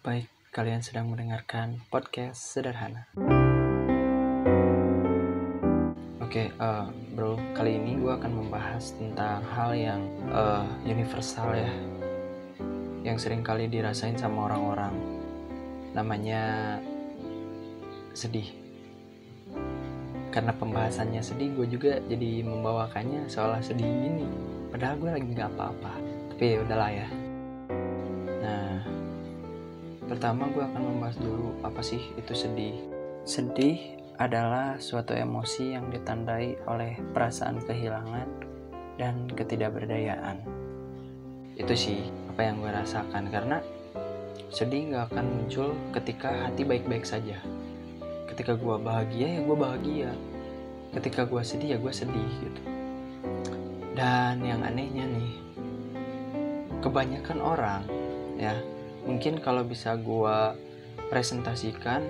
Baik, kalian sedang mendengarkan podcast sederhana. Oke, uh, bro, kali ini gue akan membahas tentang hal yang uh, universal ya, yang sering kali dirasain sama orang-orang. Namanya sedih. Karena pembahasannya sedih, gue juga jadi membawakannya seolah sedih ini. Padahal gue lagi nggak apa-apa. Tapi ya udahlah ya. Pertama gue akan membahas dulu apa sih itu sedih. Sedih adalah suatu emosi yang ditandai oleh perasaan kehilangan dan ketidakberdayaan. Itu sih apa yang gue rasakan karena sedih gak akan muncul ketika hati baik-baik saja. Ketika gue bahagia ya gue bahagia. Ketika gue sedih ya gue sedih gitu. Dan yang anehnya nih, kebanyakan orang ya mungkin kalau bisa gua presentasikan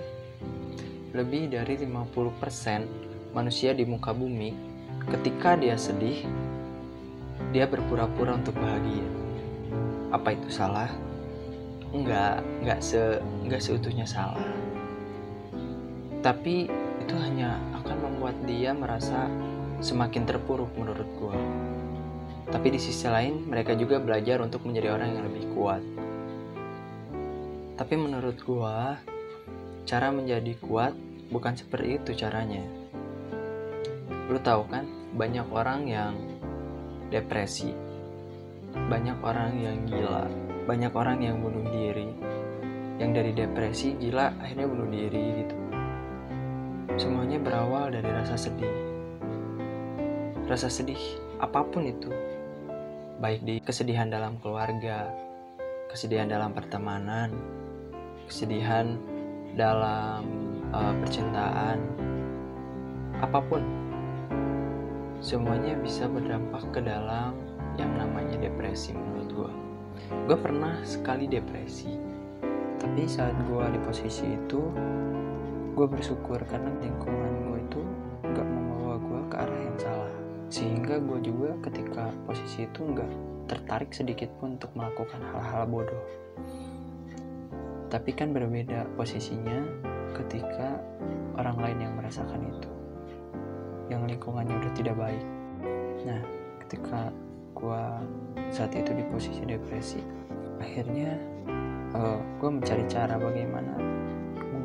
lebih dari 50% manusia di muka bumi ketika dia sedih dia berpura-pura untuk bahagia. Apa itu salah? Enggak enggak se enggak seutuhnya salah. Tapi itu hanya akan membuat dia merasa semakin terpuruk menurut gua. Tapi di sisi lain mereka juga belajar untuk menjadi orang yang lebih kuat tapi menurut gua, cara menjadi kuat bukan seperti itu caranya. Lu tahu kan, banyak orang yang depresi, banyak orang yang gila, banyak orang yang bunuh diri, yang dari depresi gila akhirnya bunuh diri gitu. Semuanya berawal dari rasa sedih. Rasa sedih apa pun itu, baik di kesedihan dalam keluarga, kesedihan dalam pertemanan, kesedihan dalam uh, percintaan apa pun. Semuanya bisa berdampak ke dalam yang namanya depresi menurut gue gue pernah sekali depresi tapi saat gue di posisi itu gue bersyukur karena lingkungan gue itu gak membawa gue ke arah yang salah. Sehingga gue juga ketika posisi itu nggak tertarik sedikit pun untuk melakukan hal-hal bodoh tapi kan berbeda posisinya ketika orang lain yang merasakan itu. Yang lingkungannya udah tidak baik. Nah, ketika gue saat itu di posisi depresi, akhirnya uh, eh, gue mencari cara bagaimana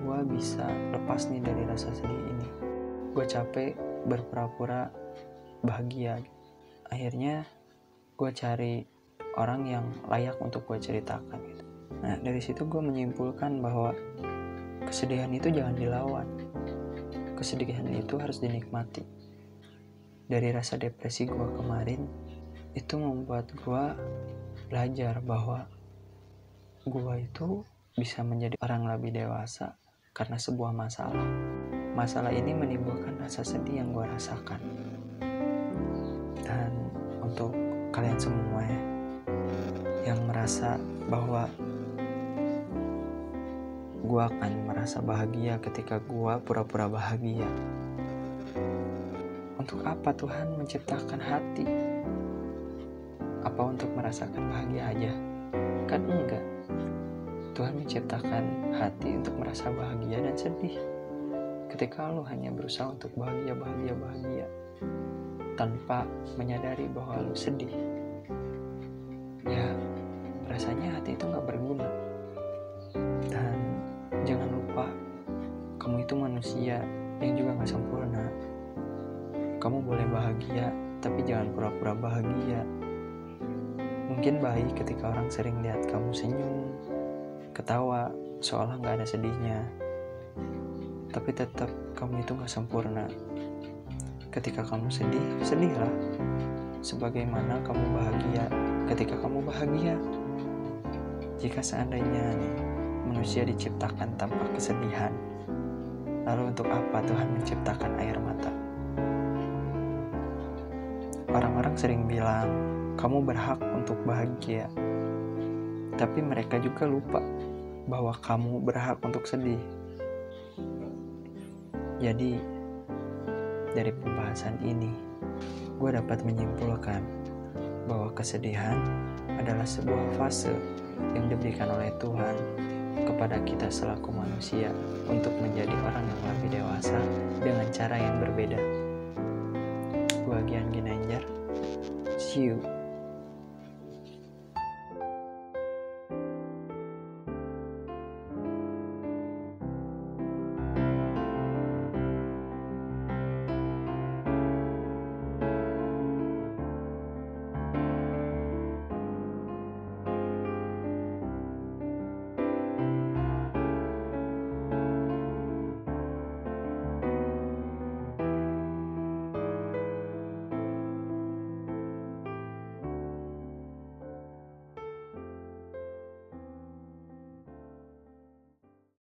gue bisa lepas nih dari rasa sedih ini. Gue capek berpura-pura bahagia. Akhirnya gue cari orang yang layak untuk gue ceritakan gitu Nah, dari situ gue menyimpulkan bahwa kesedihan itu jangan dilawan. Kesedihan itu harus dinikmati. Dari rasa depresi gue kemarin, itu membuat gue belajar bahwa gue itu bisa menjadi orang lebih dewasa karena sebuah masalah. Masalah ini menimbulkan rasa sedih yang gue rasakan. Dan untuk kalian semua ya, yang merasa bahwa gue akan merasa bahagia ketika gue pura-pura bahagia. Untuk apa Tuhan menciptakan hati? Apa untuk merasakan bahagia aja? Kan enggak. Tuhan menciptakan hati untuk merasa bahagia dan sedih. Ketika lo hanya berusaha untuk bahagia, bahagia, bahagia, tanpa menyadari bahwa lo sedih, ya rasanya hati itu nggak berguna kamu itu manusia yang juga gak sempurna. Kamu boleh bahagia tapi jangan pura-pura bahagia. Mungkin baik ketika orang sering lihat kamu senyum ketawa seolah gak ada sedihnya. Tapi tetap kamu itu gak sempurna. Ketika kamu sedih sedihlah. Sebagaimana kamu bahagia ketika kamu bahagia. Jika seandainya manusia diciptakan tanpa kesedihan. Lalu untuk apa Tuhan menciptakan air mata? Orang-orang sering bilang, kamu berhak untuk bahagia. Tapi mereka juga lupa bahwa kamu berhak untuk sedih. Jadi, dari pembahasan ini, gue dapat menyimpulkan bahwa kesedihan adalah sebuah fase yang diberikan oleh Tuhan kepada kita selaku manusia untuk menjadi orang you.